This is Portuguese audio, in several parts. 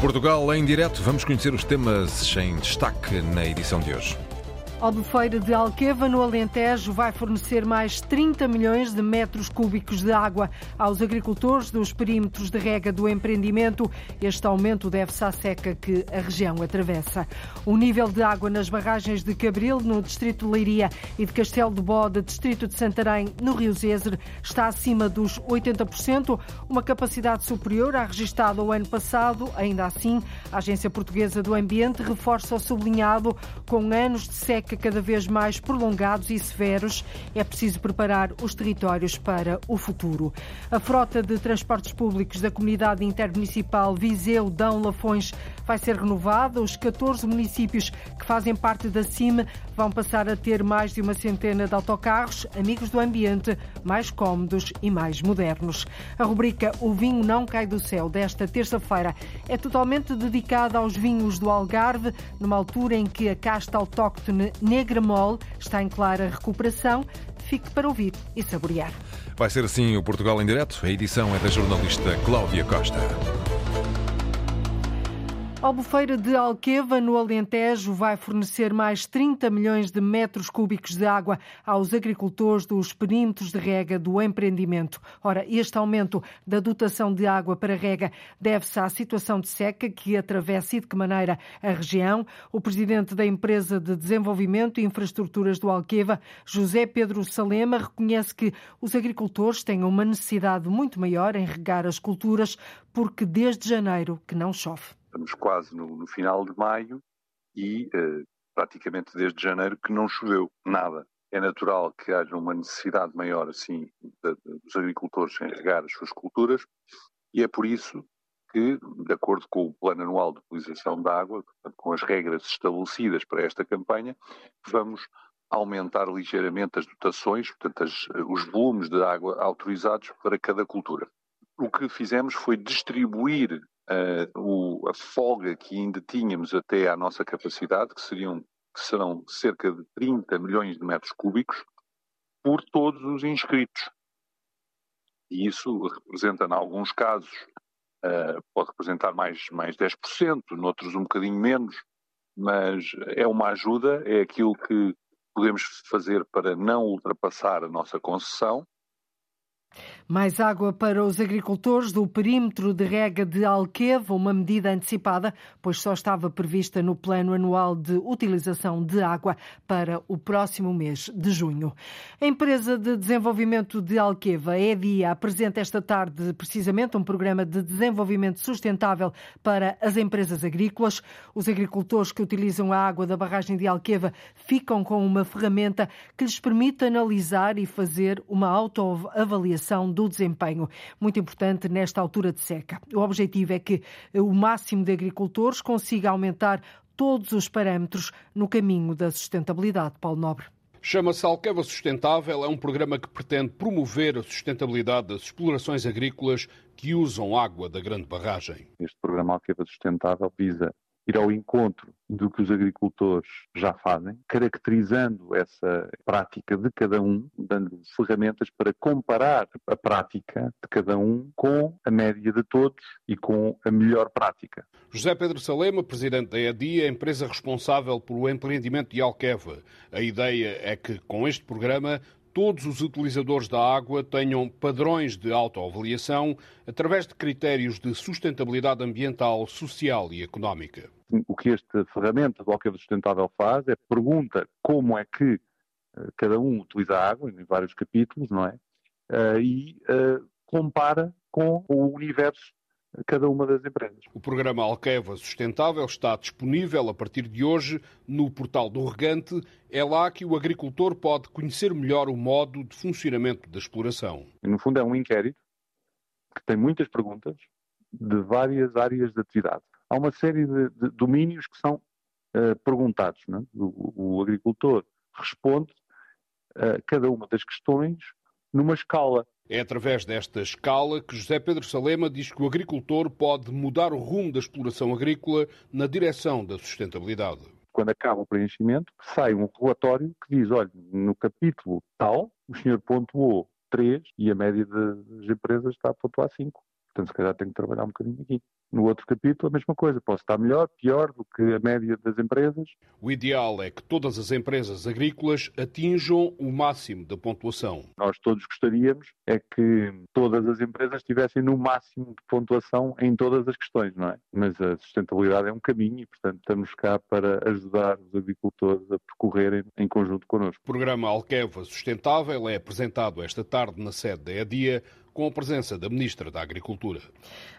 Portugal em direto, vamos conhecer os temas em destaque na edição de hoje. Albufeira de Alqueva, no Alentejo, vai fornecer mais 30 milhões de metros cúbicos de água aos agricultores dos perímetros de rega do empreendimento. Este aumento deve-se à seca que a região atravessa. O nível de água nas barragens de Cabril, no distrito de Leiria, e de Castelo de Bode, distrito de Santarém, no Rio Zezer, está acima dos 80%, uma capacidade superior à registada o ano passado. Ainda assim, a Agência Portuguesa do Ambiente reforça o sublinhado com anos de seca seca cada vez mais prolongados e severos, é preciso preparar os territórios para o futuro. A frota de transportes públicos da comunidade intermunicipal Viseu Dão Lafões vai ser renovada. Os 14 municípios que fazem parte da CIM vão passar a ter mais de uma centena de autocarros, amigos do ambiente, mais cómodos e mais modernos. A rubrica O Vinho Não Cai do Céu desta terça-feira é totalmente dedicada aos vinhos do Algarve, numa altura em que a casta autóctone Negra Mole está em clara recuperação. Fique para ouvir e saborear. Vai ser assim o Portugal em Direto. A edição é da jornalista Cláudia Costa. Albufeira de Alqueva, no Alentejo, vai fornecer mais 30 milhões de metros cúbicos de água aos agricultores dos perímetros de rega do empreendimento. Ora, este aumento da dotação de água para rega deve-se à situação de seca que atravessa e de que maneira a região. O presidente da empresa de desenvolvimento e infraestruturas do Alqueva, José Pedro Salema, reconhece que os agricultores têm uma necessidade muito maior em regar as culturas porque desde janeiro que não chove. Estamos quase no, no final de maio e uh, praticamente desde janeiro que não choveu nada. É natural que haja uma necessidade maior assim de, de, dos agricultores em regar as suas culturas e é por isso que, de acordo com o plano anual de utilização da água, portanto, com as regras estabelecidas para esta campanha, vamos aumentar ligeiramente as dotações, portanto, as, os volumes de água autorizados para cada cultura. O que fizemos foi distribuir uh, o, a folga que ainda tínhamos até à nossa capacidade, que, seriam, que serão cerca de 30 milhões de metros cúbicos, por todos os inscritos. E isso representa, em alguns casos, uh, pode representar mais, mais 10%, noutros um bocadinho menos, mas é uma ajuda, é aquilo que podemos fazer para não ultrapassar a nossa concessão mais água para os agricultores do perímetro de rega de Alqueva, uma medida antecipada, pois só estava prevista no plano anual de utilização de água para o próximo mês de junho. A empresa de desenvolvimento de Alqueva, EDIA, apresenta esta tarde precisamente um programa de desenvolvimento sustentável para as empresas agrícolas. Os agricultores que utilizam a água da barragem de Alqueva ficam com uma ferramenta que lhes permite analisar e fazer uma autoavaliação do desempenho, muito importante nesta altura de seca. O objetivo é que o máximo de agricultores consiga aumentar todos os parâmetros no caminho da sustentabilidade. Paulo Nobre. Chama-se Alqueva Sustentável, é um programa que pretende promover a sustentabilidade das explorações agrícolas que usam água da grande barragem. Este programa Alqueva Sustentável visa ir ao encontro do que os agricultores já fazem, caracterizando essa prática de cada um, dando ferramentas para comparar a prática de cada um com a média de todos e com a melhor prática. José Pedro Salema, presidente da EDI, a empresa responsável pelo empreendimento de Alqueva. A ideia é que, com este programa, todos os utilizadores da água tenham padrões de autoavaliação através de critérios de sustentabilidade ambiental, social e económica. O que esta ferramenta do Alqueva Sustentável faz é pergunta como é que uh, cada um utiliza a água, em vários capítulos, não é? Uh, e uh, compara com o universo cada uma das empresas. O programa Alqueva Sustentável está disponível a partir de hoje no portal do Regante. É lá que o agricultor pode conhecer melhor o modo de funcionamento da exploração. No fundo, é um inquérito que tem muitas perguntas de várias áreas de atividade. Há uma série de, de domínios que são uh, perguntados. É? O, o, agricultor responde a uh, cada uma das questões numa escala é através desta escala que José Pedro Salema diz que o agricultor pode mudar o rumo da exploração agrícola na direção da sustentabilidade. Quando acaba o preenchimento, sai um relatório que diz: olha, no capítulo tal, o senhor pontuou 3 e a média das empresas está a pontuar 5. Portanto, se calhar tenho que trabalhar um bocadinho aqui. No outro capítulo, a mesma coisa. Posso estar melhor, pior do que a média das empresas. O ideal é que todas as empresas agrícolas atinjam o máximo da pontuação. Nós todos gostaríamos é que todas as empresas tivessem no máximo de pontuação em todas as questões, não é? Mas a sustentabilidade é um caminho e, portanto, estamos cá para ajudar os agricultores a percorrerem em conjunto connosco. O programa Alqueva Sustentável é apresentado esta tarde na sede da EDIA com a presença da Ministra da Agricultura.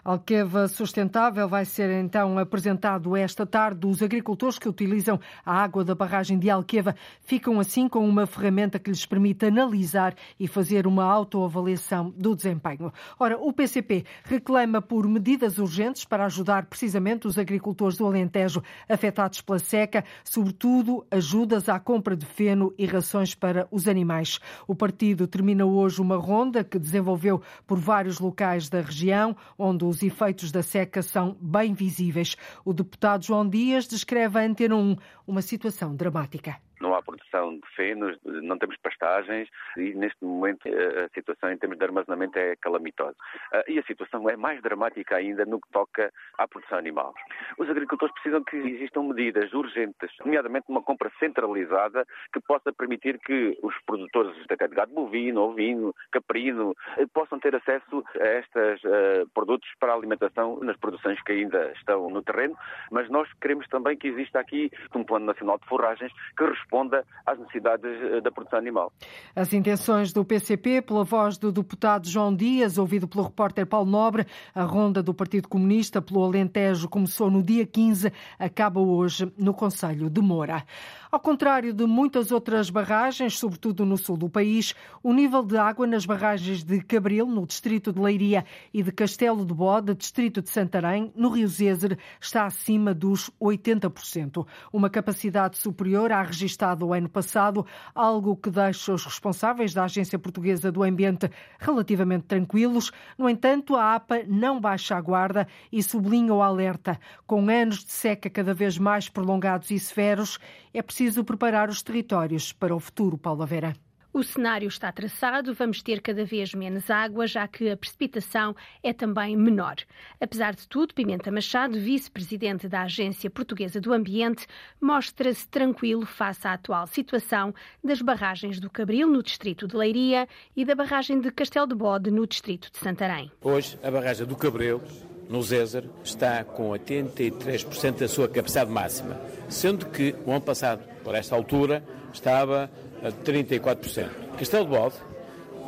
Alqueva Sustentável vai ser então apresentado esta tarde. Os agricultores que utilizam a água da barragem de Alqueva ficam assim com uma ferramenta que lhes permite analisar e fazer uma autoavaliação do desempenho. Ora, o PCP reclama por medidas urgentes para ajudar precisamente os agricultores do Alentejo afetados pela seca, sobretudo ajudas à compra de feno e rações para os animais. O partido termina hoje uma ronda que desenvolveu por vários locais da região, onde os efeitos da seca são bem visíveis. O deputado João Dias descreve a Antena 1 uma situação dramática não há produção de fenos, não temos pastagens e neste momento a situação em termos de armazenamento é calamitosa. Ah, e a situação é mais dramática ainda no que toca à produção animal. Os agricultores precisam que existam medidas urgentes, nomeadamente uma compra centralizada que possa permitir que os produtores de gado bovino, ovino, caprino eh, possam ter acesso a estes uh, produtos para alimentação nas produções que ainda estão no terreno, mas nós queremos também que exista aqui um plano nacional de forragens que responda responda às necessidades eh, da produção animal. As intenções do PCP, pela voz do deputado João Dias, ouvido pelo repórter Paulo Nobre, a ronda do Partido Comunista pelo Alentejo começou no dia 15, acaba hoje no Conselho de Moura. Ao contrário de muitas outras barragens, sobretudo no sul do país, o nível de água nas barragens de Cabril, no distrito de Leiria, e de Castelo de Bode, distrito de Santarém, no Rio Zezer, está acima dos 80%, uma capacidade superior à registada o ano passado, algo que deixa os responsáveis da Agência Portuguesa do Ambiente relativamente tranquilos. No entanto, a APA não baixa a guarda e sublinha o alerta. Com anos de seca cada vez mais prolongados e severos, é preciso preparar os territórios para o futuro, Paula Vera. O cenário está traçado, vamos ter cada vez menos água, já que a precipitação é também menor. Apesar de tudo, Pimenta Machado, vice-presidente da Agência Portuguesa do Ambiente, mostra-se tranquilo face à atual situação das barragens do Cabril, no distrito de Leiria, e da barragem de Castelo de Bode, no distrito de Santarém. Hoje, a barragem do Cabril no Zézer está com 83% da sua capacidade máxima, sendo que o ano passado, por esta altura, estava a 34%. Castelo de Bode,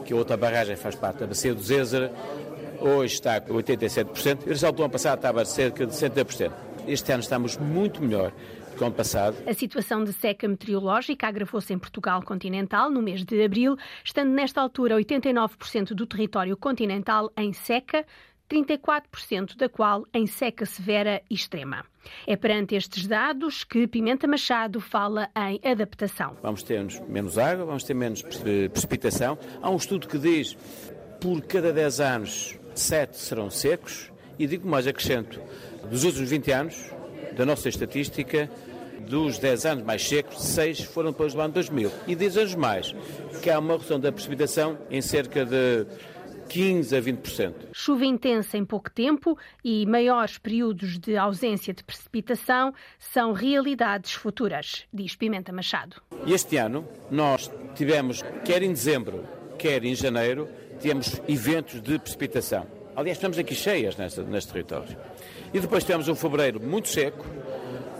que a outra barragem faz parte da bacia do Zézer, hoje está com 87%, e nesta altura, ano passado estava cerca de 60%. Este ano estamos muito melhor do ano passado. A situação de seca meteorológica agravou-se em Portugal continental no mês de abril, estando nesta altura 89% do território continental em seca, 34% da qual em seca severa e extrema. É perante estes dados que Pimenta Machado fala em adaptação. Vamos ter menos água, vamos ter menos precipitação. Há um estudo que diz por cada 10 anos, 7 serão secos. E digo mais, acrescento, dos últimos 20 anos, da nossa estatística, dos 10 anos mais secos, 6 foram para o ano 2000. E 10 anos mais, que há uma redução da precipitação em cerca de 15 a 20%. Chuva intensa em pouco tempo e maiores períodos de ausência de precipitação são realidades futuras, diz Pimenta Machado. Este ano nós tivemos, quer em dezembro, quer em janeiro, tivemos eventos de precipitação. Aliás, estamos aqui cheias neste, neste território. E depois tivemos um fevereiro muito seco,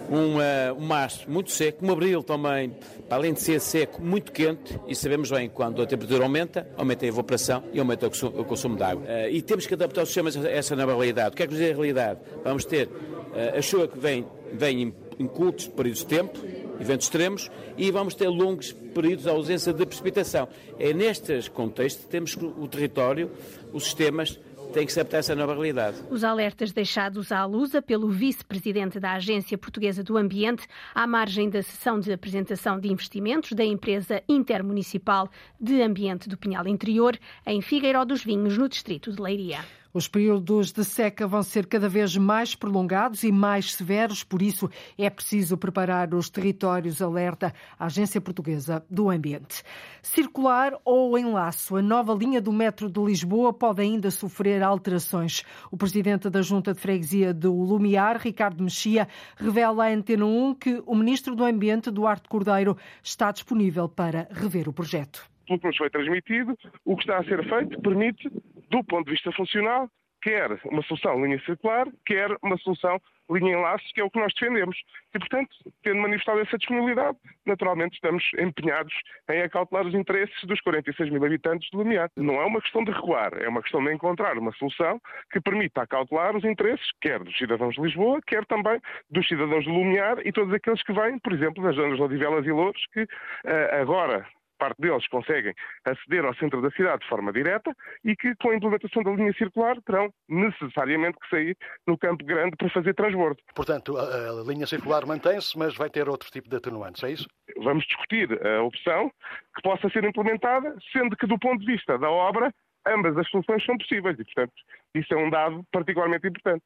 um, uh, um março muito seco, um abril também, para além de ser seco, muito quente, e sabemos bem quando a temperatura aumenta, aumenta a evaporação e aumenta o consumo, o consumo de água. Uh, e temos que adaptar os sistemas a essa nova realidade. O que é que nos diz a realidade? Vamos ter uh, a chuva que vem, vem em, em curtos períodos de tempo, eventos extremos, e vamos ter longos períodos de ausência de precipitação. É nestes contextos que temos o território, os sistemas, tem que se adaptar a essa nova realidade. Os alertas deixados à Lusa pelo vice-presidente da Agência Portuguesa do Ambiente, à margem da sessão de apresentação de investimentos da empresa intermunicipal de ambiente do Pinhal Interior, em Figueiró dos Vinhos, no distrito de Leiria. Os períodos de seca vão ser cada vez mais prolongados e mais severos, por isso é preciso preparar os territórios, alerta a Agência Portuguesa do Ambiente. Circular ou enlaço, a nova linha do metro de Lisboa pode ainda sofrer alterações. O presidente da Junta de Freguesia do Lumiar, Ricardo Mexia, revela à Antena 1 que o ministro do Ambiente, Duarte Cordeiro, está disponível para rever o projeto pelo que nos foi transmitido, o que está a ser feito permite do ponto de vista funcional, quer uma solução linha circular, quer uma solução linha enlace, que é o que nós defendemos. E, portanto, tendo manifestado essa disponibilidade, naturalmente estamos empenhados em acautelar os interesses dos 46 mil habitantes de Lumiar. Não é uma questão de recuar, é uma questão de encontrar uma solução que permita acautelar os interesses, quer dos cidadãos de Lisboa, quer também dos cidadãos de Lumiar e todos aqueles que vêm, por exemplo, das zonas de Odivelas e Louros, que uh, agora parte deles conseguem aceder ao centro da cidade de forma direta e que, com a implementação da linha circular, terão necessariamente que sair no Campo Grande para fazer transbordo. Portanto, a, a linha circular mantém-se, mas vai ter outro tipo de atenuantes, é isso? Vamos discutir a opção que possa ser implementada, sendo que, do ponto de vista da obra, ambas as soluções são possíveis e, portanto, isso é um dado particularmente importante.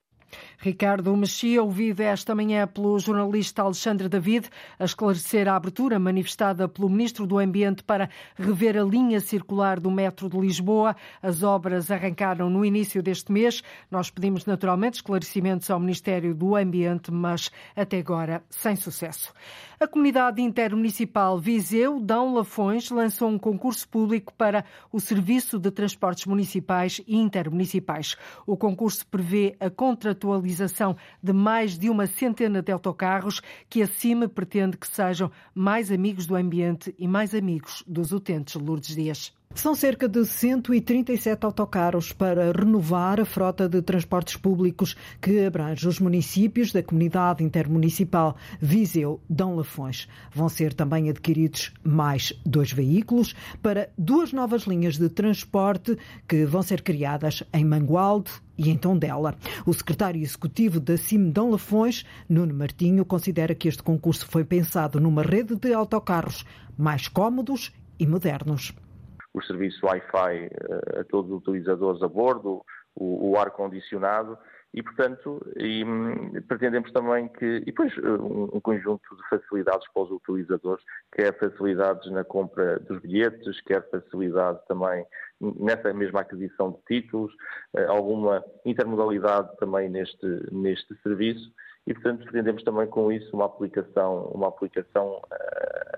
Ricardo Mexia, ouvido esta manhã pelo jornalista Alexandre David, a esclarecer a abertura manifestada pelo Ministro do Ambiente para rever a linha circular do metro de Lisboa. As obras arrancaram no início deste mês. Nós pedimos naturalmente esclarecimentos ao Ministério do Ambiente, mas até agora sem sucesso. A comunidade intermunicipal Viseu, Dão Lafões, lançou um concurso público para o Serviço de Transportes Municipais e Intermunicipais. O concurso prevê a contratualização de mais de uma centena de autocarros que acima pretende que sejam mais amigos do ambiente e mais amigos dos utentes. Lourdes Dias. São cerca de 137 autocarros para renovar a frota de transportes públicos que abrange os municípios da comunidade intermunicipal Viseu Dão Lafões. Vão ser também adquiridos mais dois veículos para duas novas linhas de transporte que vão ser criadas em Mangualde e em Tondela. O secretário executivo da CIM Dão Lafões, Nuno Martinho, considera que este concurso foi pensado numa rede de autocarros mais cómodos e modernos o serviço Wi-Fi eh, a todos os utilizadores a bordo, o, o ar-condicionado e, portanto, e, hum, pretendemos também que, e depois eh, um, um, conjunto de facilidades para os utilizadores, quer facilidades na compra dos bilhetes, quer facilidade também nessa mesma aquisição de títulos, eh, alguma intermodalidade também neste, neste serviço e, portanto, pretendemos também com isso uma aplicação, uma aplicação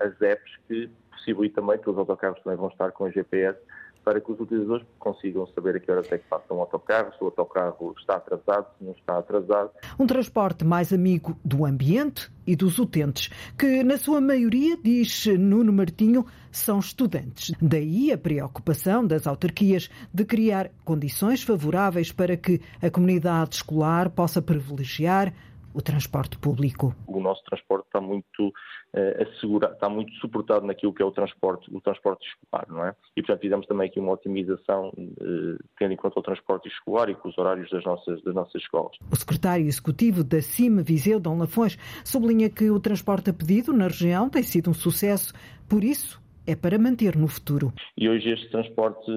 as apps que possibilite também que os autocarros também vão estar com GPS para que os utilizadores consigam saber a que hora é que passa um autocarro, se o autocarro está atrasado, se não está atrasado. Um transporte mais amigo do ambiente e dos utentes, que na sua maioria, diz Nuno Martinho, são estudantes. Daí a preocupação das autarquias de criar condições favoráveis para que a comunidade escolar possa privilegiar o transporte público? O nosso transporte está muito uh, assegurado, está muito suportado naquilo que é o transporte, o transporte escolar, não é? E portanto fizemos também aqui uma otimização uh, tendo em conta o transporte escolar e com os horários das nossas, das nossas escolas. O secretário executivo da CIM Viseu, Dom Lafões, sublinha que o transporte a pedido na região tem sido um sucesso, por isso é para manter no futuro. E hoje este transporte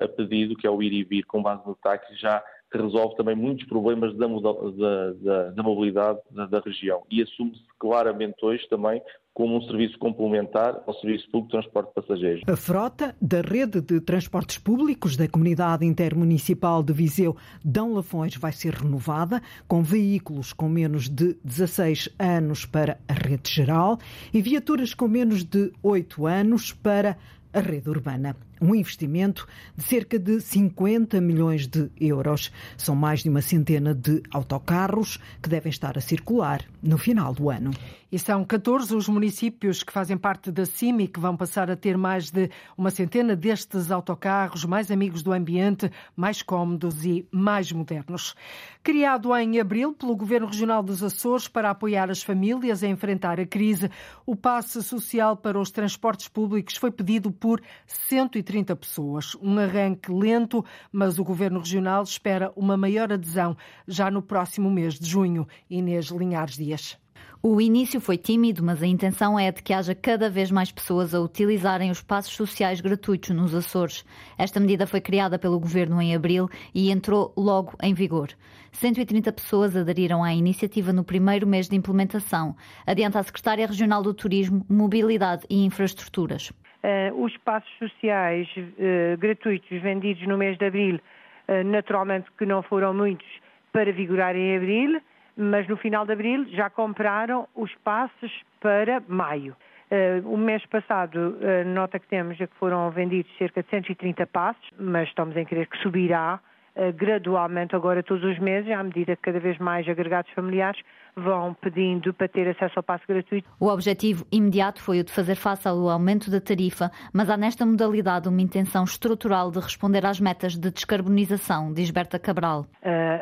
a, a pedido, que é o ir e vir com base no táxi, já que resolve também muitos problemas da, da, da, da mobilidade da, região e assume-se claramente hoje também como um serviço complementar ao Serviço Público de Transporte de Passageiros. A frota da rede de transportes públicos da Comunidade Intermunicipal de Viseu Dão Lafões vai ser renovada, com veículos com menos de 16 anos para a rede geral e viaturas com menos de 8 anos para a rede urbana um investimento de cerca de 50 milhões de euros. São mais de uma centena de autocarros que devem estar a circular no final do ano. E são 14 os municípios que fazem parte da CIMI que vão passar a ter mais de uma centena destes autocarros mais amigos do ambiente, mais cómodos e mais modernos. Criado em abril pelo Governo Regional dos Açores para apoiar as famílias a enfrentar a crise, o passe social para os transportes públicos foi pedido por 130 30 pessoas. Um arranque lento, mas o Governo Regional espera uma maior adesão já no próximo mês de junho. Inês Linhares Dias. O início foi tímido, mas a intenção é de que haja cada vez mais pessoas a utilizarem os passos sociais gratuitos nos Açores. Esta medida foi criada pelo governo em abril e entrou logo em vigor. 130 pessoas aderiram à iniciativa no primeiro mês de implementação, adianta a secretária regional do Turismo, Mobilidade e Infraestruturas. Uh, os passos sociais uh, gratuitos vendidos no mês de abril, uh, naturalmente que não foram muitos para vigorar em abril, mas no final de abril já compraram os passos para maio. O mês passado, nota que temos é que foram vendidos cerca de 130 passos, mas estamos em crer que subirá gradualmente agora todos os meses, à medida que cada vez mais agregados familiares vão pedindo para ter acesso ao passo gratuito. O objetivo imediato foi o de fazer face ao aumento da tarifa, mas há nesta modalidade uma intenção estrutural de responder às metas de descarbonização, diz Berta Cabral.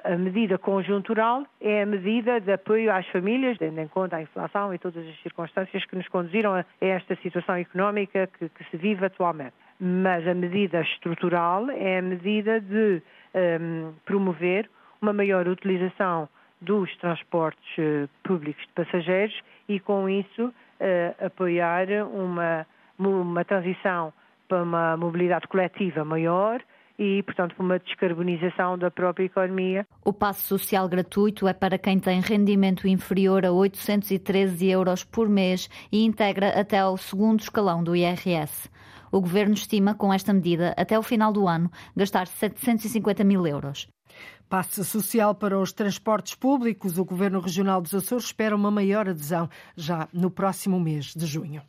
A medida conjuntural é a medida de apoio às famílias, tendo em conta a inflação e todas as circunstâncias que nos conduziram a esta situação económica que, que se vive atualmente. Mas a medida estrutural é a medida de um, promover uma maior utilização dos transportes eh, públicos de passageiros e, com isso, eh, apoiar uma, uma transição para uma mobilidade coletiva maior e, portanto, para uma descarbonização da própria economia. O passo social gratuito é para quem tem rendimento inferior a 813 euros por mês e integra até ao segundo escalão do IRS. O governo estima, com esta medida, até o final do ano, gastar 750 mil euros. Passe social para os transportes públicos. O Governo Regional dos Açores espera uma maior adesão já no próximo mês de junho.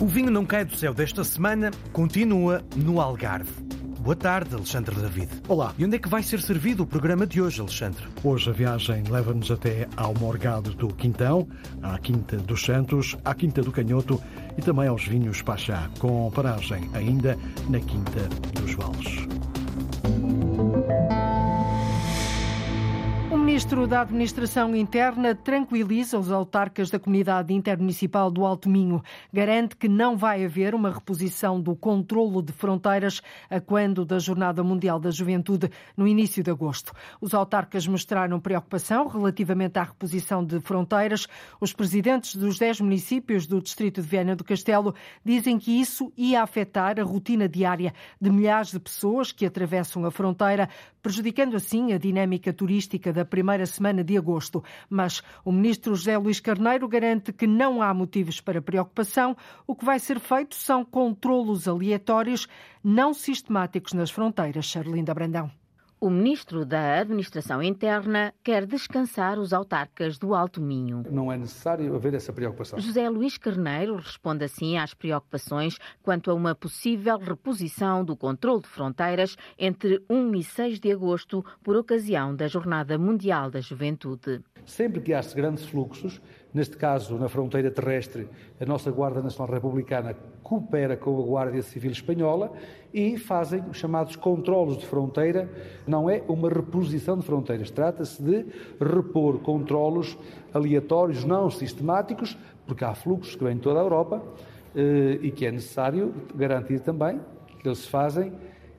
O vinho não cai do céu desta semana continua no Algarve. Boa tarde, Alexandre David. Olá. E onde é que vai ser servido o programa de hoje, Alexandre? Hoje a viagem leva-nos até ao Morgado do Quintão, à Quinta dos Santos, à Quinta do Canhoto e também aos Vinhos Pachá, com paragem ainda na Quinta dos Vales. Ministro da Administração Interna tranquiliza os autarcas da Comunidade Intermunicipal do Alto Minho. Garante que não vai haver uma reposição do controlo de fronteiras a quando da Jornada Mundial da Juventude, no início de agosto. Os autarcas mostraram preocupação relativamente à reposição de fronteiras. Os presidentes dos 10 municípios do Distrito de Viana do Castelo dizem que isso ia afetar a rotina diária de milhares de pessoas que atravessam a fronteira, prejudicando assim a dinâmica turística da primeira primeira semana de agosto. Mas o ministro José Luís Carneiro garante que não há motivos para preocupação. O que vai ser feito são controlos aleatórios, não sistemáticos nas fronteiras. Charlinda Brandão. O ministro da Administração Interna quer descansar os autarcas do Alto Minho. Não é necessário haver essa preocupação. José Luís Carneiro responde assim às preocupações quanto a uma possível reposição do controle de fronteiras entre 1 e 6 de agosto por ocasião da Jornada Mundial da Juventude. Sempre que há grandes fluxos, Neste caso, na fronteira terrestre, a nossa Guarda Nacional Republicana coopera com a Guarda Civil Espanhola e fazem os chamados controlos de fronteira. Não é uma reposição de fronteiras, trata-se de repor controlos aleatórios, não sistemáticos, porque há fluxos que vêm de toda a Europa eh, e que é necessário garantir também que eles se fazem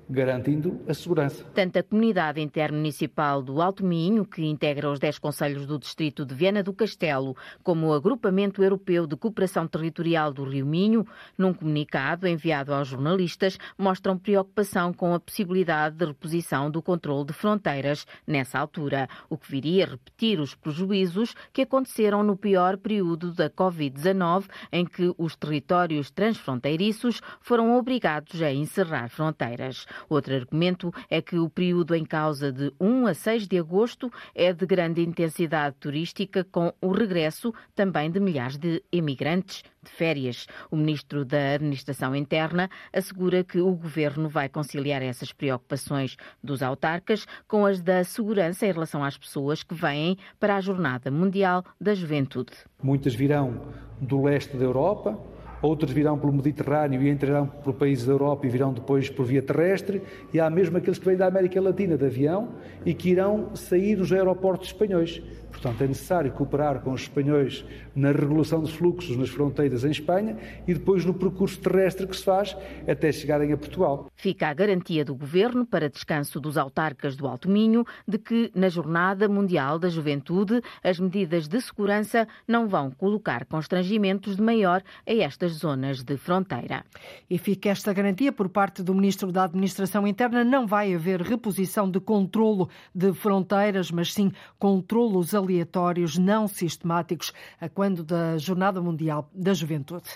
garantindo a segurança. Tanto a comunidade intermunicipal do Alto Minho, que integra os 10 conselhos do distrito de Viana do Castelo, como o Agrupamento Europeu de Cooperação Territorial do Rio Minho, num comunicado enviado aos jornalistas, mostram preocupação com a possibilidade de reposição do controle de fronteiras nessa altura, o que viria a repetir os prejuízos que aconteceram no pior período da Covid-19, em que os territórios transfronteiriços foram obrigados a encerrar fronteiras. Outro argumento é que o período em causa de 1 a 6 de agosto é de grande intensidade turística, com o regresso também de milhares de emigrantes de férias. O ministro da Administração Interna assegura que o governo vai conciliar essas preocupações dos autarcas com as da segurança em relação às pessoas que vêm para a Jornada Mundial da Juventude. Muitas virão do leste da Europa, outros virão pelo Mediterrâneo e entrarão por países da Europa e virão depois por via terrestre, e há mesmo aqueles que vêm da América Latina de avião e que irão sair dos aeroportos espanhóis. Portanto, é necessário cooperar com os espanhóis na regulação de fluxos nas fronteiras em Espanha e depois no percurso terrestre que se faz até chegarem a Portugal. Fica a garantia do governo para descanso dos autarcas do Alto Minho de que na Jornada Mundial da Juventude as medidas de segurança não vão colocar constrangimentos de maior a estas zonas de fronteira. E fica esta garantia por parte do Ministro da Administração Interna, não vai haver reposição de controlo de fronteiras, mas sim controlos aleatórios não sistemáticos a quando da Jornada Mundial da Juventude.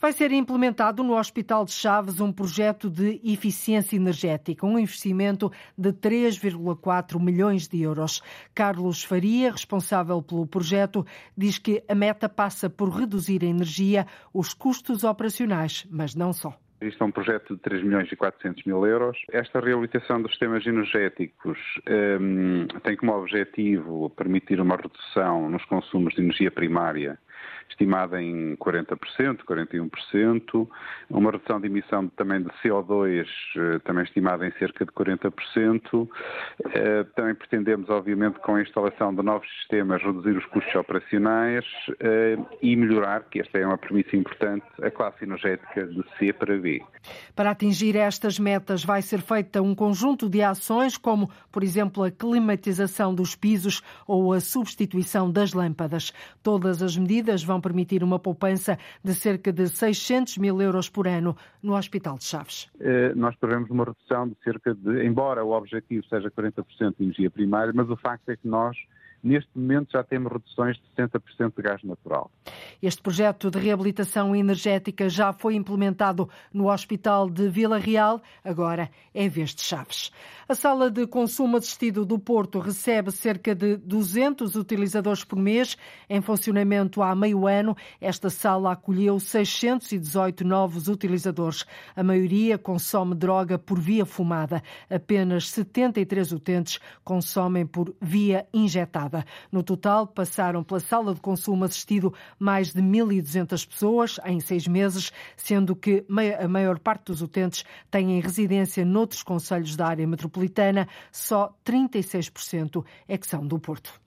Vai ser implementado no Hospital de Chaves um projeto de eficiência energética, um investimento de 3,4 milhões de euros. Carlos Faria, responsável pelo projeto, diz que a meta passa por reduzir a energia, os custos operacionais, mas não só. Isto é um projeto de 3 milhões e 400 mil euros. Esta reabilitação dos sistemas energéticos um, tem como objetivo permitir uma redução nos consumos de energia primária estimada em 40%, 41%, uma redução de emissão também de CO2 eh, também estimada em cerca de 40%. Eh, também pretendemos, obviamente, com a instalação de novos sistemas, reduzir os custos operacionais eh, e melhorar, que esta é uma premissa importante, a classe energética de C para B. Para atingir estas metas vai ser feita um conjunto de ações, como, por exemplo, a climatização dos pisos ou a substituição das lâmpadas. Todas as medidas vão permitir uma poupança de cerca de 600 mil euros por ano no Hospital de Chaves. Eh, nós prevemos uma redução de cerca de, embora o objetivo seja 40% de energia primária, mas o facto é que nós Neste momento já temos reduções de 60% de gás natural. Este projeto de reabilitação energética já foi implementado no Hospital de Vila Real, agora é vez de Chaves. A sala de consumo assistido do Porto recebe cerca de 200 utilizadores por mês. Em funcionamento há meio ano, esta sala acolheu 618 novos utilizadores. A maioria consome droga por via fumada. Apenas 73 utentes consomem por via injetada. No total, passaram pela sala de consumo assistido mais de 1.200 pessoas em seis meses, sendo que a maior parte dos utentes têm residência noutros conselhos da área metropolitana, só 36% é que são do Porto.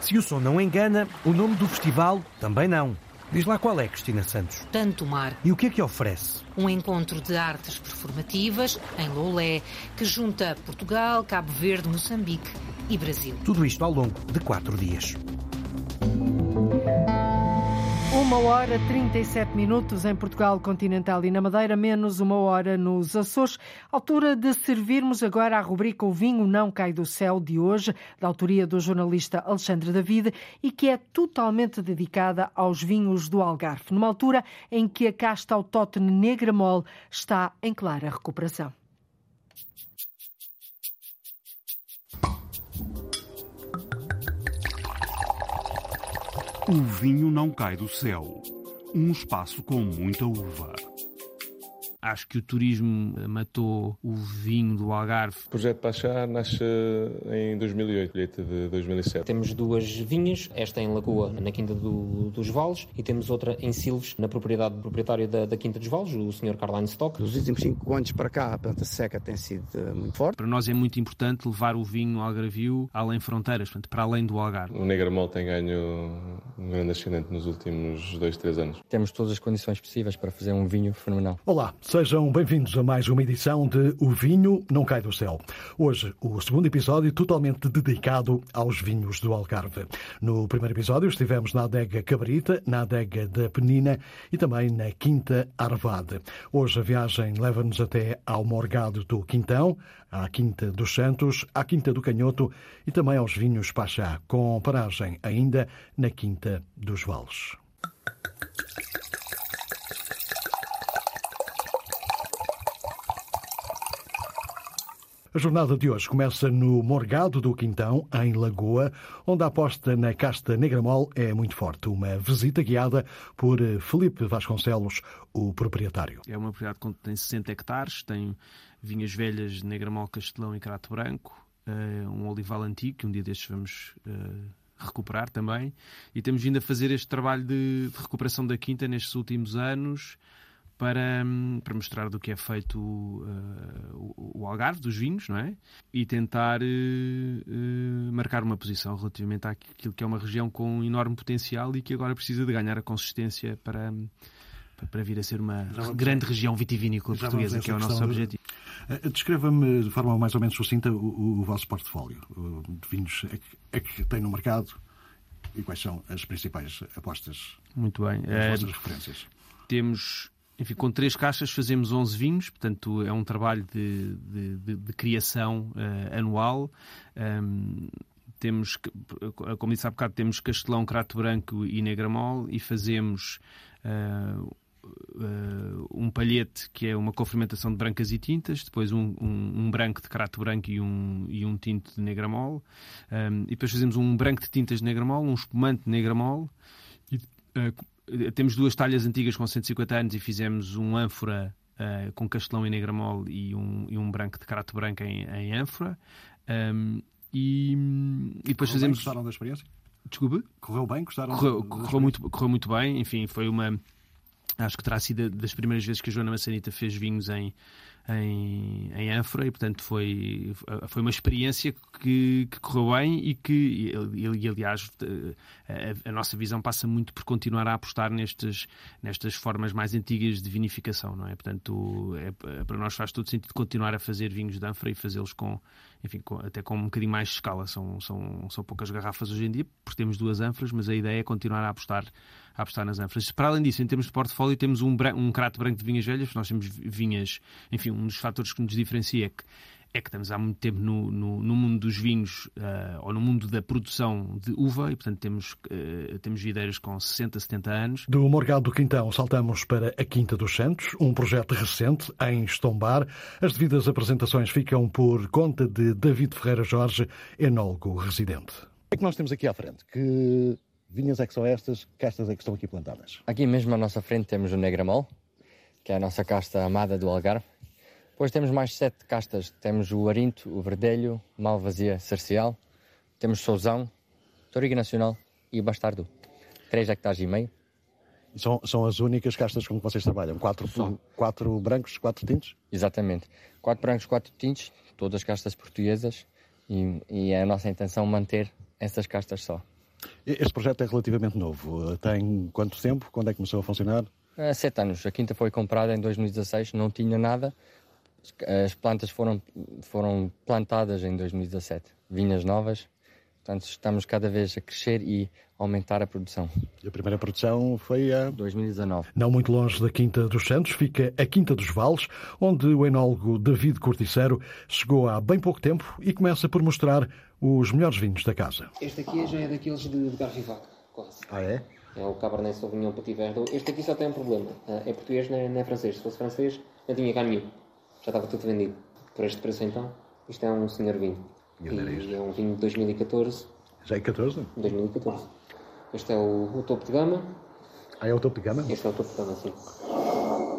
Se o som não engana, o nome do festival também não. Diz lá qual é, Cristina Santos. Tanto Mar. E o que é que oferece? Um encontro de artes performativas em Loulé, que junta Portugal, Cabo Verde, Moçambique e Brasil. Tudo isto ao longo de quatro dias. Uma hora 37 minutos em Portugal continental e na Madeira, menos uma hora nos Açores. Altura de servirmos agora a rubrica O Vinho Não Cai do Céu de hoje, da autoria do jornalista Alexandre David e que é totalmente dedicada aos vinhos do Algarve, numa altura em que a casta autóctone negra mole está em clara recuperação. O vinho não cai do céu. Um espaço com muita uva. Acho que o turismo matou o vinho do Algarve. O projeto Pachá nasce em 2008, colheita de 2007. Temos duas vinhas, esta em Lagoa, na Quinta do, dos Vales, e temos outra em Silves, na propriedade do proprietário da, da Quinta dos Vales, o Sr. Carline Stock. Nos últimos cinco anos para cá, a planta seca tem sido eh, muito forte. Para nós é muito importante levar o vinho algarvio além fronteiras, portanto, para além do Algarve. O Negramol tem ganho um grande ascendente nos últimos dois, três anos. Temos todas as condições possíveis para fazer um vinho fenomenal. Olá, Sejam bem-vindos a mais uma edição de O Vinho Não Cai do Céu. Hoje, o segundo episódio totalmente dedicado aos vinhos do Algarve. No primeiro episódio estivemos na adega Cabrita, na adega da Penina e também na Quinta Arvade. Hoje a viagem leva-nos até ao Morgado do Quintão, à Quinta dos Santos, à Quinta do Canhoto e também aos vinhos Pachá, com paragem ainda na Quinta dos Vales. A jornada de hoje começa no Morgado do Quintão, em Lagoa, onde a aposta na casta Negramol é muito forte. Uma visita guiada por Felipe Vasconcelos, o proprietário. É uma propriedade que tem 60 hectares, tem vinhas velhas de Negramol, Castelão e Crato Branco, eh, um olival antigo, que um dia destes vamos eh, recuperar também. E temos vindo a fazer este trabalho de recuperação da quinta nestes últimos anos para, para mostrar do que é feito uh, o, o, Algarve, dos vinhos, não é? E tentar uh, uh, marcar uma posição relativamente àquilo que é uma região com enorme potencial e que agora precisa de ganhar a consistência para, para vir a ser uma grande região vitivinícola portuguesa, que é o nosso objetivo. Descreva-me de forma mais ou menos sucinta o, o, o vosso portfólio de vinhos é que, é que tem no mercado e quais são as principais apostas? Muito bem. As vossas referências. Temos enfim, com três caixas fazemos 11 vinhos, portanto é um trabalho de, de, de, de criação uh, anual. Um, temos, como disse há bocado, temos Castelão, Crato Branco e Negramol e fazemos uh, uh, um palhete que é uma confermentação de brancas e tintas, depois um, um, um branco de Crato Branco e um, e um tinto de Negramol, um, e depois fazemos um branco de tintas de Negramol, um espumante de Negramol e eh, temos duas talhas antigas com 150 anos e fizemos um ânfora uh, com castelão e negramol e um, e um branco de carato branco em, em ânfora. Um, e, e depois correu fazemos. Bem, gostaram da experiência? Desculpe? Correu bem? Gostaram correu, da correu, muito, correu muito bem. Enfim, foi uma. Acho que terá sido das primeiras vezes que a Joana Massanita fez vinhos em, em, em Anfra e, portanto, foi, foi uma experiência que, que correu bem e que, e, e aliás, a, a, nossa visão passa muito por continuar a apostar nestas, nestas formas mais antigas de vinificação, não é? Portanto, é, para nós faz todo sentido continuar a fazer vinhos de Anfra e fazê-los com, enfim, com, até com um bocadinho mais de escala. São, são, são poucas garrafas hoje em dia, porque temos duas Anfras, mas a ideia é continuar a apostar a apostar nas ânforas. Para além disso, em termos de portfólio, temos um, um crato branco de vinhas velhas, nós temos vinhas, enfim, um dos fatores que nos diferencia é que é que estamos há muito tempo no, no, no mundo dos vinhos uh, ou no mundo da produção de uva e, portanto, temos, uh, temos videiras com 60, 70 anos. Do Morgado do Quintão saltamos para a Quinta dos Santos, um projeto recente em Estombar. As devidas apresentações ficam por conta de David Ferreira Jorge, enólogo residente. O que é que nós temos aqui à frente? Que vinhas é que são estas, castas é que estão aqui plantadas? Aqui mesmo à nossa frente temos o Negramol, que é a nossa casta amada do Algarve. Depois temos mais sete castas. Temos o Arinto, o Verdelho, Malvazia, Cercial. Temos Souzão, Toriga Nacional e Bastardo. Três hectares e meio. São, são as únicas castas com que vocês trabalham? Quatro, quatro brancos, quatro tintos? Exatamente. Quatro brancos, quatro tintos, todas castas portuguesas. E, e é a nossa intenção manter essas castas só. Este projeto é relativamente novo. Tem quanto tempo? Quando é que começou a funcionar? Há sete anos. A quinta foi comprada em 2016, não tinha nada. As plantas foram, foram plantadas em 2017. Vinhas novas. Portanto, estamos cada vez a crescer e aumentar a produção. E a primeira produção foi a 2019. Não muito longe da Quinta dos Santos fica a Quinta dos Vales, onde o enólogo David Corticeiro chegou há bem pouco tempo e começa por mostrar os melhores vinhos da casa. Este aqui já é daqueles de, de quase. Ah, é? É o Cabernet Sauvignon Petit Verdot. Este aqui só tem um problema. É português, não é, não é francês. Se fosse francês, não tinha cá nenhum. Já estava tudo vendido. Por este preço, então, isto é um senhor vinho. E, e é um vinho de 2014. Já é 14? 2014. Este é o, o topo de gama. Ah, é o topo de gama? Este é o topo de gama, sim.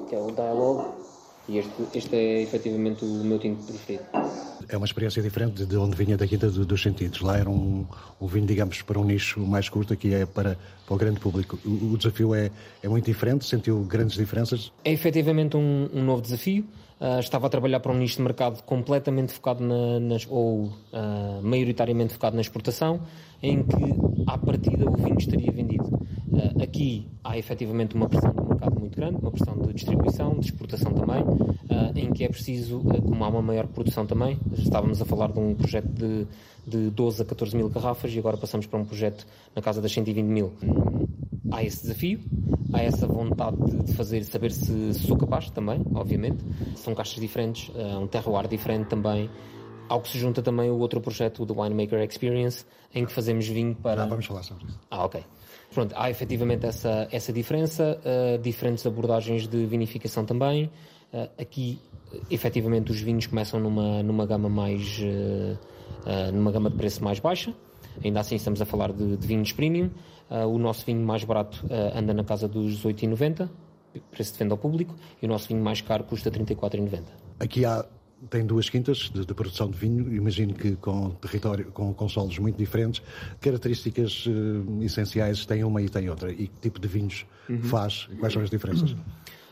Que é o Dialogue. E este, este é efetivamente o meu tinto preferido. É uma experiência diferente de onde vinha da Quinta dos Sentidos. Lá era um, um vinho, digamos, para um nicho mais curto, aqui é para, para o grande público. O, o desafio é, é muito diferente? Sentiu grandes diferenças? É efetivamente um, um novo desafio. Uh, estava a trabalhar para um nicho de mercado completamente focado na, nas, ou uh, maioritariamente focado na exportação, em que à partida o vinho estaria vendido. Uh, aqui há efetivamente uma pressão do mercado muito grande, uma pressão de distribuição, de exportação também, em que é preciso, como há uma maior produção também, estávamos a falar de um projeto de, de 12 a 14 mil garrafas e agora passamos para um projeto na casa das 120 mil. Há esse desafio, há essa vontade de fazer, saber se, sou capaz também, obviamente. São caixas diferentes, uh, um terroir diferente também. Ao que se junta também o outro projeto, o The Winemaker Experience, em que fazemos vinho para. Já vamos falar sobre isso. Ah, ok. Pronto, há efetivamente essa, essa diferença, uh, diferentes abordagens de vinificação também. Uh, aqui, efetivamente, os vinhos começam numa, numa gama mais. numa gama de preço mais baixa. Ainda assim, estamos a falar de, de vinhos premium. Uh, o nosso vinho mais barato uh, anda na casa dos 18,90, preço de venda ao público, e o nosso vinho mais caro custa 34,90. Aqui há tem duas quintas de, de, produção de vinho, imagino que com território, com, com solos muito diferentes, características uh, essenciais tem uma e tem outra. E que tipo de vinhos uhum. faz? Quais são as diferenças?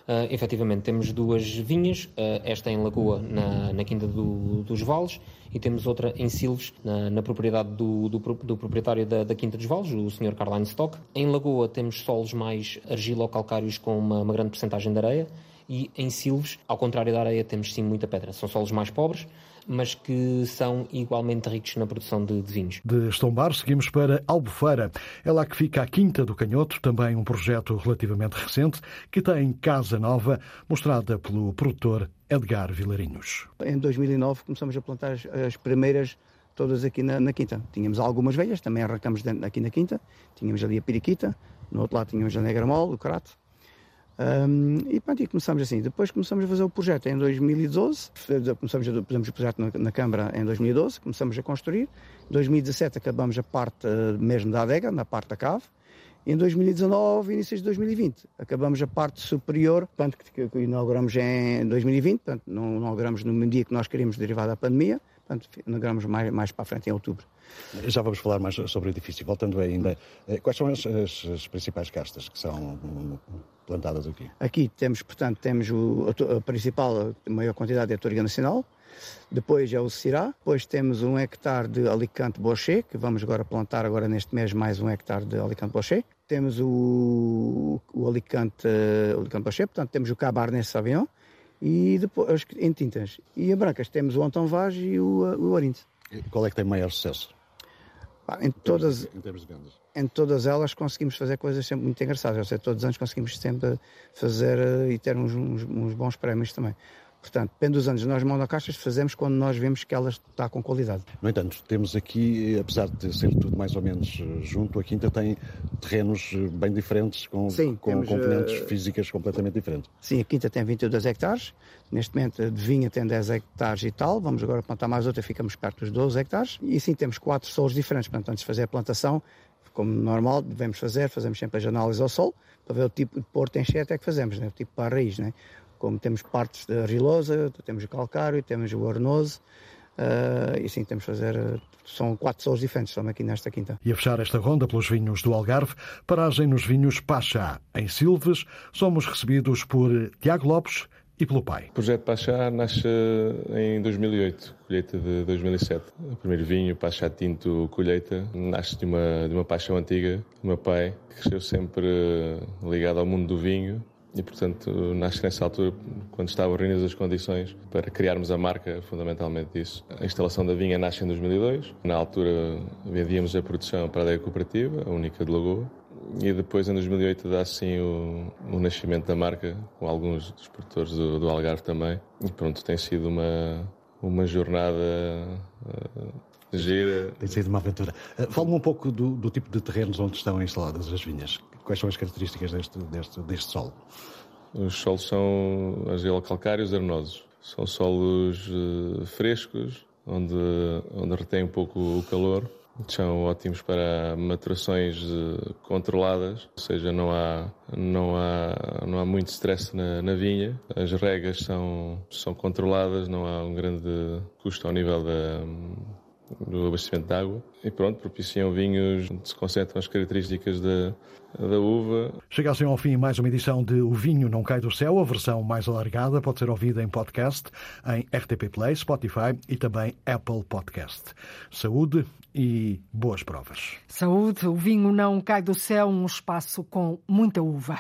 Uh, efetivamente, temos duas vinhas, uh, esta em Lagoa, na, na Quinta do, dos Vales, e temos outra em Silves, na, na propriedade do, do, do proprietário da, da, Quinta dos Vales, o Sr. Carline Stock. Em Lagoa temos solos mais argilo-calcários com uma, uma grande porcentagem de areia, e em Silves, ao contrário da areia, temos sim muita pedra. São solos mais pobres, mas que são igualmente ricos na produção de, de vinhos. De Estombar seguimos para Albufeira. É lá que fica a Quinta do Canhoto, também um projeto relativamente recente, que tem casa nova, mostrada pelo produtor Edgar Vilarinhos. Em 2009 começamos a plantar as, as primeiras todas aqui na, na, quinta. Tínhamos algumas velhas, também arrancamos aqui na quinta. Tínhamos ali a periquita, no outro lado tínhamos a negra mole, o crato. Um, e pronto, e começamos assim. Depois começamos a fazer o projeto em 2012. Começamos a, fizemos o projeto na, na, Câmara em 2012, começamos a construir. Em 2017 acabamos a parte uh, mesmo da adega, na parte da cave. Em 2019, início de 2020, acabamos a parte superior, portanto, que, que inauguramos em 2020, portanto, não inauguramos no dia que nós queríamos, derivado da pandemia, portanto, inauguramos mais, mais para a frente, em outubro. Já vamos falar mais sobre o edifício. Voltando ainda, eh, quais são as, as, as principais castas que são plantadas aqui? Aqui temos, portanto, temos o, a, a principal, a maior quantidade é a Toriga Nacional, depois é o Cirá, depois temos um hectare de Alicante Bochet, que vamos agora plantar agora neste mês mais um hectare de Alicante Bochet. Temos o, o Alicante, Alicante Bochet, portanto temos o Cabernet Sauvignon e depois em tintas. E em brancas temos o Anton Vaz e o, o Orinto. Qual é que tem maior sucesso? Em, todas, em termos de vendas? Em todas elas conseguimos fazer coisas sempre muito engraçadas. Ou seja, todos os anos conseguimos sempre fazer eh, e ter uns, uns, uns bons prémios também. Portanto, depende dos anos. Nós monocaixas fazemos quando nós vemos que ela está com qualidade. No entanto, temos aqui, apesar de ser tudo mais ou menos eh, junto, a Quinta tem terrenos eh, bem diferentes, com, Sim, com temos, componentes uh... físicas completamente diferentes. Sim, a Quinta tem 22 hectares. Neste momento, de vinha tem 10 hectares e tal. Vamos agora plantar mais outra, ficamos perto dos 12 hectares. E sim, temos quatro solos diferentes. Portanto, antes de fazer a plantação, como normal, devemos fazer, fazemos sempre as análises ao solo, para ver o tipo de porto enxerto é que fazemos, né? o tipo para a raiz. Né? Como temos partes da rilosa, temos o calcário, temos o arnoso, uh, e sim, temos que fazer, são quatro solos diferentes, estamos aqui nesta quinta. E a fechar esta ronda pelos vinhos do Algarve, paragem nos vinhos Pachá. Em Silves, somos recebidos por Tiago Lopes e pelo pai. O projeto Pachá nasce em 2008, colheita de 2007. O primeiro vinho, Pachá Tinto Colheita, nasce de uma, de uma paixão antiga do meu pai, que cresceu sempre ligado ao mundo do vinho e, portanto, nasce nessa altura, quando estavam reunidas as condições para criarmos a marca, fundamentalmente disso. A instalação da vinha nasce em 2002. Na altura, vendíamos a produção para a adega cooperativa, a única de Lagoa. E depois, em 2008, dá assim o, o nascimento da marca, com alguns dos produtores do, do, Algarve também. E pronto, tem sido uma, uma jornada uh, gira. Tem sido uma aventura. Uh, Fala-me um pouco do, do tipo de terrenos onde estão instaladas as vinhas. Quais são as características deste, deste, deste solo? Os solos são argilo-calcários arenosos. São solos uh, frescos, onde, onde retém um pouco o calor. São ótimos para maturações uh, controladas, ou seja, não há, não há, não há muito stress na, na, vinha. As regas são, são controladas, não há um grande custo ao nível da, do abastecimento de água e pronto, propiciam vinhos onde se concentram as características da, da uva. Chega assim ao fim mais uma edição de O Vinho Não Cai do Céu. A versão mais alargada pode ser ouvida em podcast, em RTP Play, Spotify e também Apple Podcast. Saúde e boas provas. Saúde, o vinho não cai do céu, um espaço com muita uva.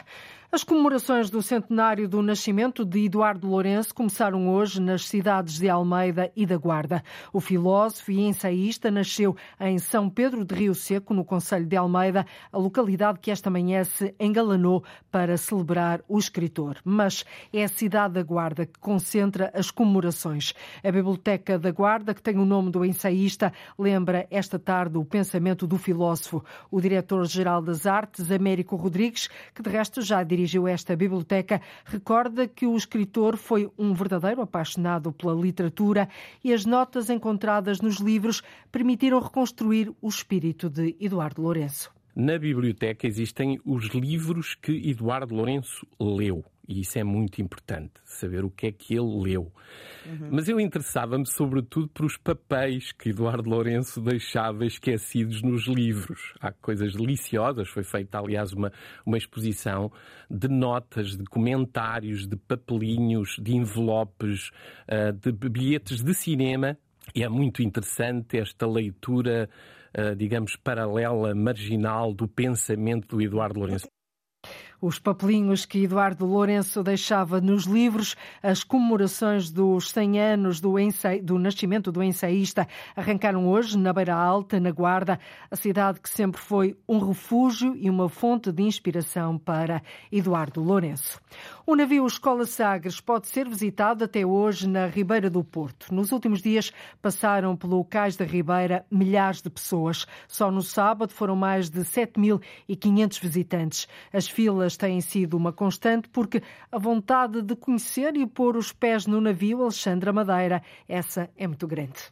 As comemorações do centenário do nascimento de Eduardo Lourenço começaram hoje nas cidades de Almeida e da Guarda. O filósofo e ensaísta nasceu em São Pedro de Rio Seco, no Conselho de Almeida, a localidade que esta manhã se engalanou para celebrar o escritor. Mas é a cidade da Guarda que concentra as comemorações. A Biblioteca da Guarda, que tem o nome do ensaísta, lembra esta tarde o pensamento do filósofo. O diretor-geral das artes, Américo Rodrigues, que de resto já dirigiu dirigiu esta biblioteca, recorda que o escritor foi um verdadeiro apaixonado pela literatura e as notas encontradas nos livros permitiram reconstruir o espírito de Eduardo Lourenço. Na biblioteca existem os livros que Eduardo Lourenço leu. E isso é muito importante, saber o que é que ele leu. Uhum. Mas eu interessava-me sobretudo por os papéis que Eduardo Lourenço deixava esquecidos nos livros. Há coisas deliciosas, foi feita aliás uma, uma exposição de notas, de comentários, de papelinhos, de envelopes, uh, de bilhetes de cinema, e é muito interessante esta leitura, uh, digamos, paralela, marginal do pensamento do Eduardo Lourenço os papelinhos que Eduardo Lourenço deixava nos livros, as comemorações dos 100 anos do, do nascimento do ensaísta arrancaram hoje na Beira Alta, na Guarda, a cidade que sempre foi um refúgio e uma fonte de inspiração para Eduardo Lourenço. O navio Escola Sagres pode ser visitado até hoje na Ribeira do Porto. Nos últimos dias passaram pelo Cais da Ribeira milhares de pessoas. Só no sábado foram mais de 7.500 visitantes. As filas têm sido uma constante porque a vontade de conhecer e pôr os pés no navio Alexandra Madeira, essa é muito grande.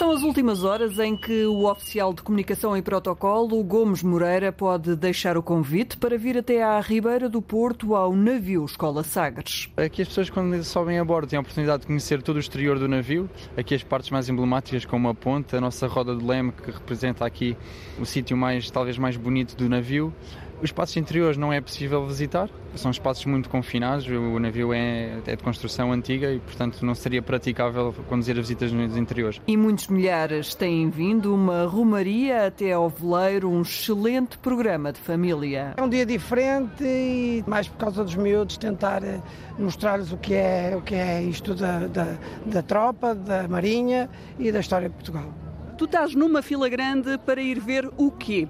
São as últimas horas em que o oficial de comunicação e protocolo, Gomes Moreira, pode deixar o convite para vir até à Ribeira do Porto ao navio Escola Sagres. Aqui as pessoas, quando sobem a bordo, têm a oportunidade de conhecer todo o exterior do navio. Aqui as partes mais emblemáticas, como a ponte, a nossa roda de leme, que representa aqui o sítio mais, talvez mais bonito do navio. Os espaços interiores não é possível visitar, são espaços muito confinados, o navio é, é, de construção antiga e, portanto, não seria praticável conduzir as visitas nos interiores. E muitos milhares têm vindo, uma romaria até ao veleiro, um excelente programa de família. É um dia diferente e, mais por causa dos miúdos, tentar eh, mostrar-lhes o que é, o que é isto da, da, da tropa, da marinha e da história de Portugal. Tu estás numa fila grande para ir ver o quê?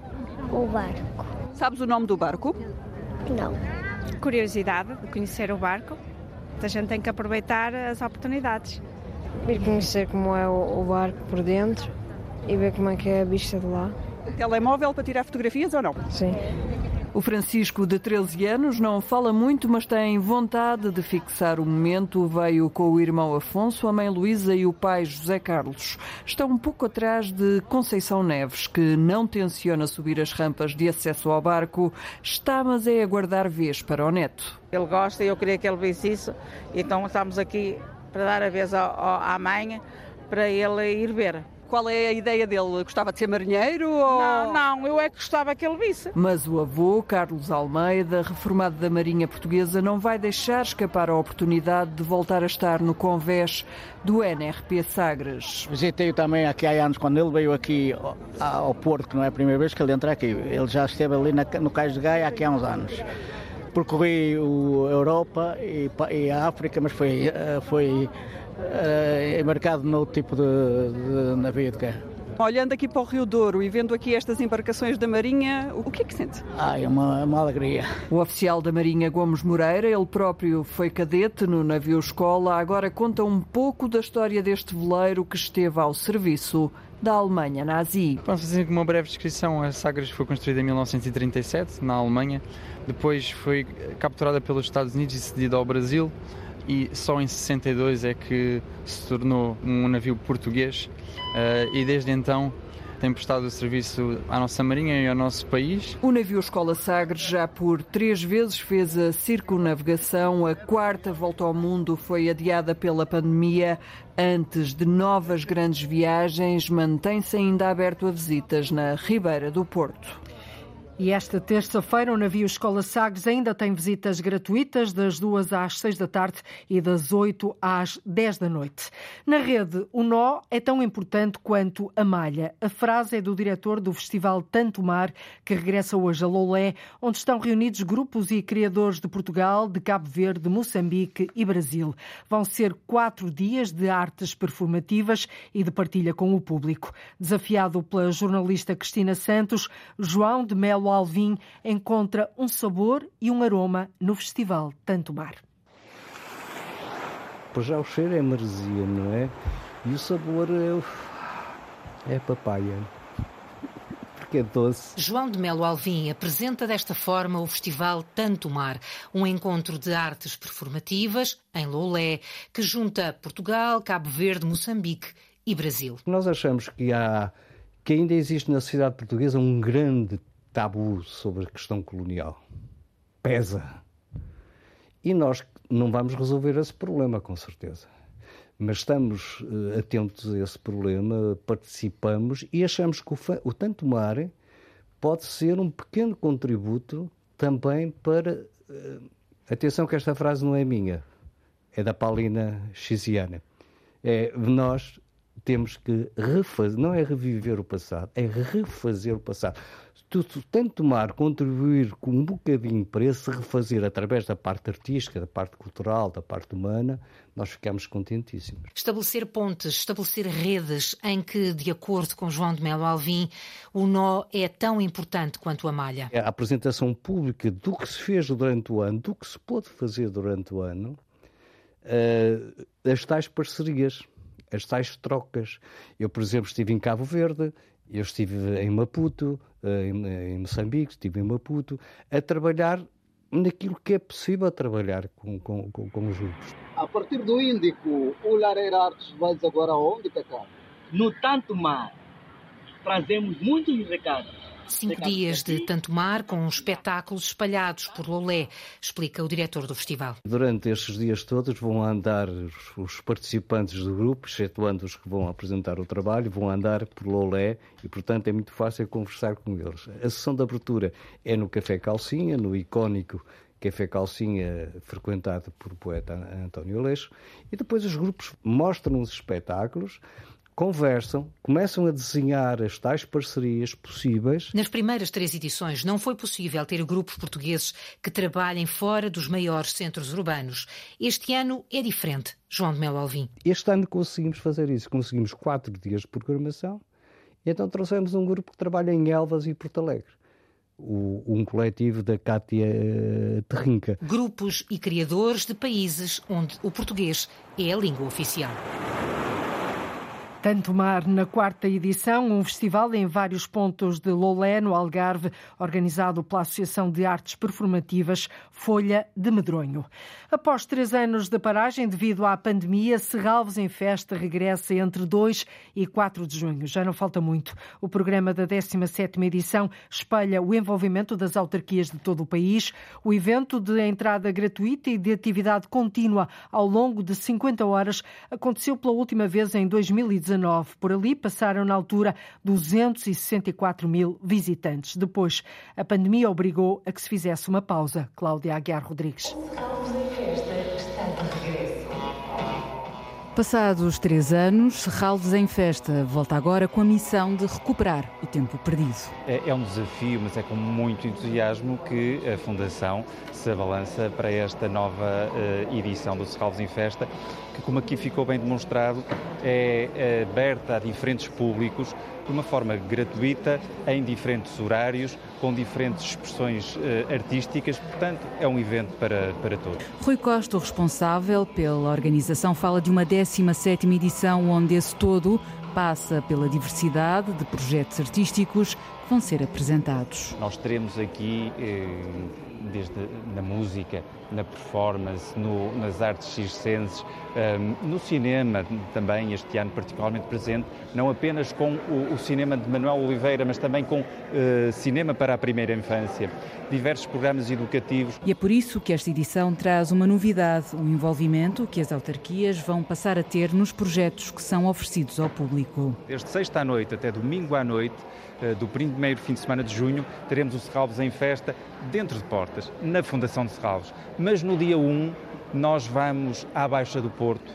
O barco. Sabes o nome do barco? Não. Curiosidade de conhecer o barco. A gente tem que aproveitar as oportunidades. Vir conhecer como é o barco por dentro e ver como é que é a vista de lá. Telemóvel para tirar fotografias ou não? Sim. O Francisco, de 13 anos, não fala muito, mas tem vontade de fixar o momento. Veio com o irmão Afonso, a mãe Luísa e o pai José Carlos. Está um pouco atrás de Conceição Neves, que não tenciona subir as rampas de acesso ao barco. Está, mas é aguardar vez para o neto. Ele gosta e eu queria que ele visse isso, então estamos aqui para dar a vez à mãe para ele ir ver. Qual é a ideia dele? Gostava de ser marinheiro? Ou... Não, não, eu é que gostava que ele visse. Mas o avô, Carlos Almeida, reformado da Marinha Portuguesa, não vai deixar escapar a oportunidade de voltar a estar no convés do NRP Sagres. Visitei-o também aqui há anos, quando ele veio aqui ao Porto, que não é a primeira vez que ele entra aqui. Ele já esteve ali no Cais de Gaia aqui há uns anos percorri a Europa e, a África, mas foi, eh, foi é embarcado no tipo de, de navio de guerra. Olhando aqui para o Rio Douro e vendo aqui estas embarcações da Marinha, o que é que sente? Ah, é uma, uma alegria. O oficial da Marinha Gomes Moreira, ele próprio foi cadete no navio escola, agora conta um pouco da história deste veleiro que esteve ao serviço da Alemanha nazi. Vamos fazer uma breve descrição. A Sagres foi construída em 1937 na Alemanha, depois foi capturada pelos Estados Unidos e cedida ao Brasil e só em 62 é que se tornou um navio português uh, e desde então tem prestado o serviço à nossa Marinha e ao nosso país. O navio Escola Sagres já por três vezes fez a circunavegação. A quarta volta ao mundo foi adiada pela pandemia. Antes de novas grandes viagens, mantém-se ainda aberto a visitas na Ribeira do Porto. E esta terça-feira o navio Escola Sagres ainda tem visitas gratuitas das 2 às 6 da tarde e das 8 às 10 da noite. Na rede, o nó é tão importante quanto a malha. A frase é do diretor do Festival Tanto Mar, que regressa hoje a Loulé, onde estão reunidos grupos e criadores de Portugal, de Cabo Verde, Moçambique e Brasil. Vão ser quatro dias de artes performativas e de partilha com o público. Desafiado pela jornalista Cristina Santos, João de Melo Alvim encontra um sabor e um aroma no Festival Tanto Mar. Pois já o cheiro é maresia, não é? E o sabor é, é papaya. Porque é doce. João de Melo Alvim apresenta desta forma o Festival Tanto Mar, um encontro de artes performativas em Loulé, que junta Portugal, Cabo Verde, Moçambique e Brasil. Nós achamos que há que ainda existe na sociedade portuguesa um grande tabu sobre a questão colonial. Pesa. E nós não vamos resolver esse problema, com certeza. Mas estamos uh, atentos a esse problema, participamos e achamos que o, o Tanto Mar pode ser um pequeno contributo também para. Uh, atenção, que esta frase não é minha, é da Paulina Xiziana. É, nós temos que refazer, não é reviver o passado, é refazer o passado tu, tanto tomar, contribuir com um bocadinho para esse refazer através da parte artística, da parte cultural, da parte humana, nós ficamos contentíssimos. Estabelecer pontes, estabelecer redes em que, de acordo com João de Melo Alvim, o nó é tão importante quanto a malha. A apresentação pública do que se fez durante o ano, do que se pôde fazer durante o ano, uh, as tais parcerias, as tais trocas. Eu, por exemplo, estive em Cabo Verde, eu estive em Maputo, eh, em Moçambique, estive em Maputo, a trabalhar naquilo que é possível trabalhar com, com, com, com os grupos. A partir do Índico, o Lareira Artes vai agora aonde, Cacá? No Tanto Mar. Trazemos muitos recados Cinco dias de tanto mar com espetáculos espalhados por Lolé, explica o diretor do festival. Durante estes dias todos vão andar os participantes do grupo, excetuando os que vão apresentar o trabalho, vão andar por Lolé e, portanto, é muito fácil conversar com eles. A sessão de abertura é no Café Calcinha, no icónico Café Calcinha, frequentado por poeta António Leixo, e depois os grupos mostram os espetáculos, conversam, começam a desenhar as tais parcerias possíveis. Nas primeiras três edições não foi possível ter grupos portugueses que trabalhem fora dos maiores centros urbanos. Este ano é diferente. João de Melo Alvim. Este ano conseguimos fazer isso. Conseguimos quatro dias de programação e então trouxemos um grupo que trabalha em Elvas e Porto Alegre. Um coletivo da Cátia eh, Terrinca. Grupos e criadores de países onde o português é a língua oficial. Tanto Mar, na quarta edição, um festival em vários pontos de Lolé, no Algarve, organizado pela Associação de Artes Performativas Folha de Medronho. Após três anos de paragem devido à pandemia, Serralves em Festa regressa entre 2 e 4 de junho. Já não falta muito. O programa da 17ª edição espelha o envolvimento das autarquias de todo o país. O evento de entrada gratuita e de atividade contínua ao longo de 50 horas aconteceu pela última vez em 2019 por ali passaram na altura 264 mil visitantes. Depois, a pandemia obrigou a que se fizesse uma pausa. Cláudia Aguiar Rodrigues. Passados três anos, Serralves em Festa volta agora com a missão de recuperar o tempo perdido. É, é, um desafio, mas é com muito entusiasmo que a Fundação se abalança para esta nova uh, edição do Serralves em Festa, que, como aqui ficou bem demonstrado, é aberta a diferentes públicos de uma forma gratuita, em diferentes horários, com diferentes expressões uh, artísticas, portanto, é um evento para, para todos. Rui Costa, o responsável pela organização, fala de uma 17 edição onde esse todo passa pela diversidade de projetos artísticos que vão ser apresentados. Nós teremos aqui eh, desde na música, na performance, no, nas artes circenses, um, no cinema também, este ano particularmente presente, não apenas com o, o cinema de Manuel Oliveira, mas também com uh, cinema para a primeira infância, diversos programas educativos. E é por isso que esta edição traz uma novidade, o um envolvimento que as autarquias vão passar a ter nos projetos que são oferecidos ao público. Desde sexta à noite até domingo à noite, uh, do primeiro fim de semana de junho, teremos o Serralves em festa dentro de portas, na Fundação de Serralves. Mas no dia 1 nós vamos à Baixa do Porto,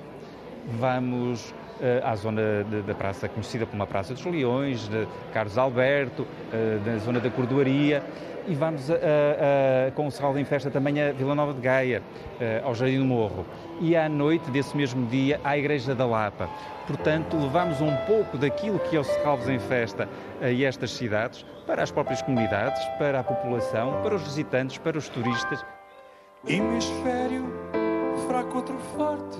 vamos uh, à zona da praça conhecida como a Praça dos Leões, de Carlos Alberto, uh, da zona da Cordoaria e vamos a, a, a, com o Serral em Festa também a Vila Nova de Gaia, ao Jardim do Morro. E à noite desse mesmo dia à Igreja da Lapa. Portanto, levamos um pouco daquilo que é o Serralves em Festa a estas cidades, para as próprias comunidades, para a população, para os visitantes, para os turistas. Hemisfério fraco, outro forte.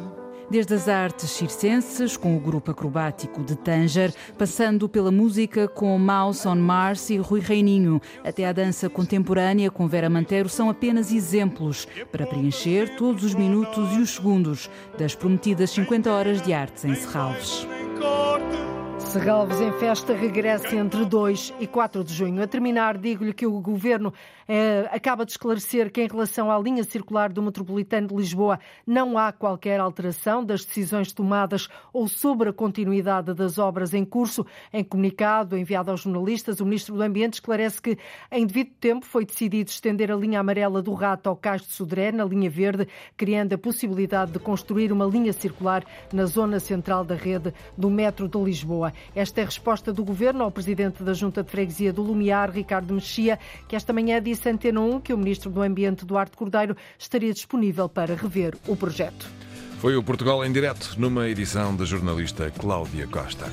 Desde as artes circenses, com o grupo acrobático de Tanger, passando pela música com Mouse on Mars e Rui Reininho, até à dança contemporânea com Vera Mantero, são apenas exemplos para preencher todos os minutos e os segundos das prometidas 50 horas de artes em Serralves. Serralves em festa regressa entre 2 e 4 de junho. A terminar, digo-lhe que o Governo eh, acaba de esclarecer que, em relação à linha circular do Metropolitano de Lisboa, não há qualquer alteração das decisões tomadas ou sobre a continuidade das obras em curso. Em comunicado enviado aos jornalistas, o Ministro do Ambiente esclarece que, em devido tempo, foi decidido estender a linha amarela do Rato ao Cais de Sodré, na linha verde, criando a possibilidade de construir uma linha circular na zona central da rede do Metro de Lisboa. Esta é a resposta do Governo ao Presidente da Junta de Freguesia do Lumiar, Ricardo Mexia, que esta manhã disse à Antena 1 que o Ministro do Ambiente, Duarte Cordeiro, estaria disponível para rever o projeto. Foi o Portugal em direto, numa edição da jornalista Cláudia Costa.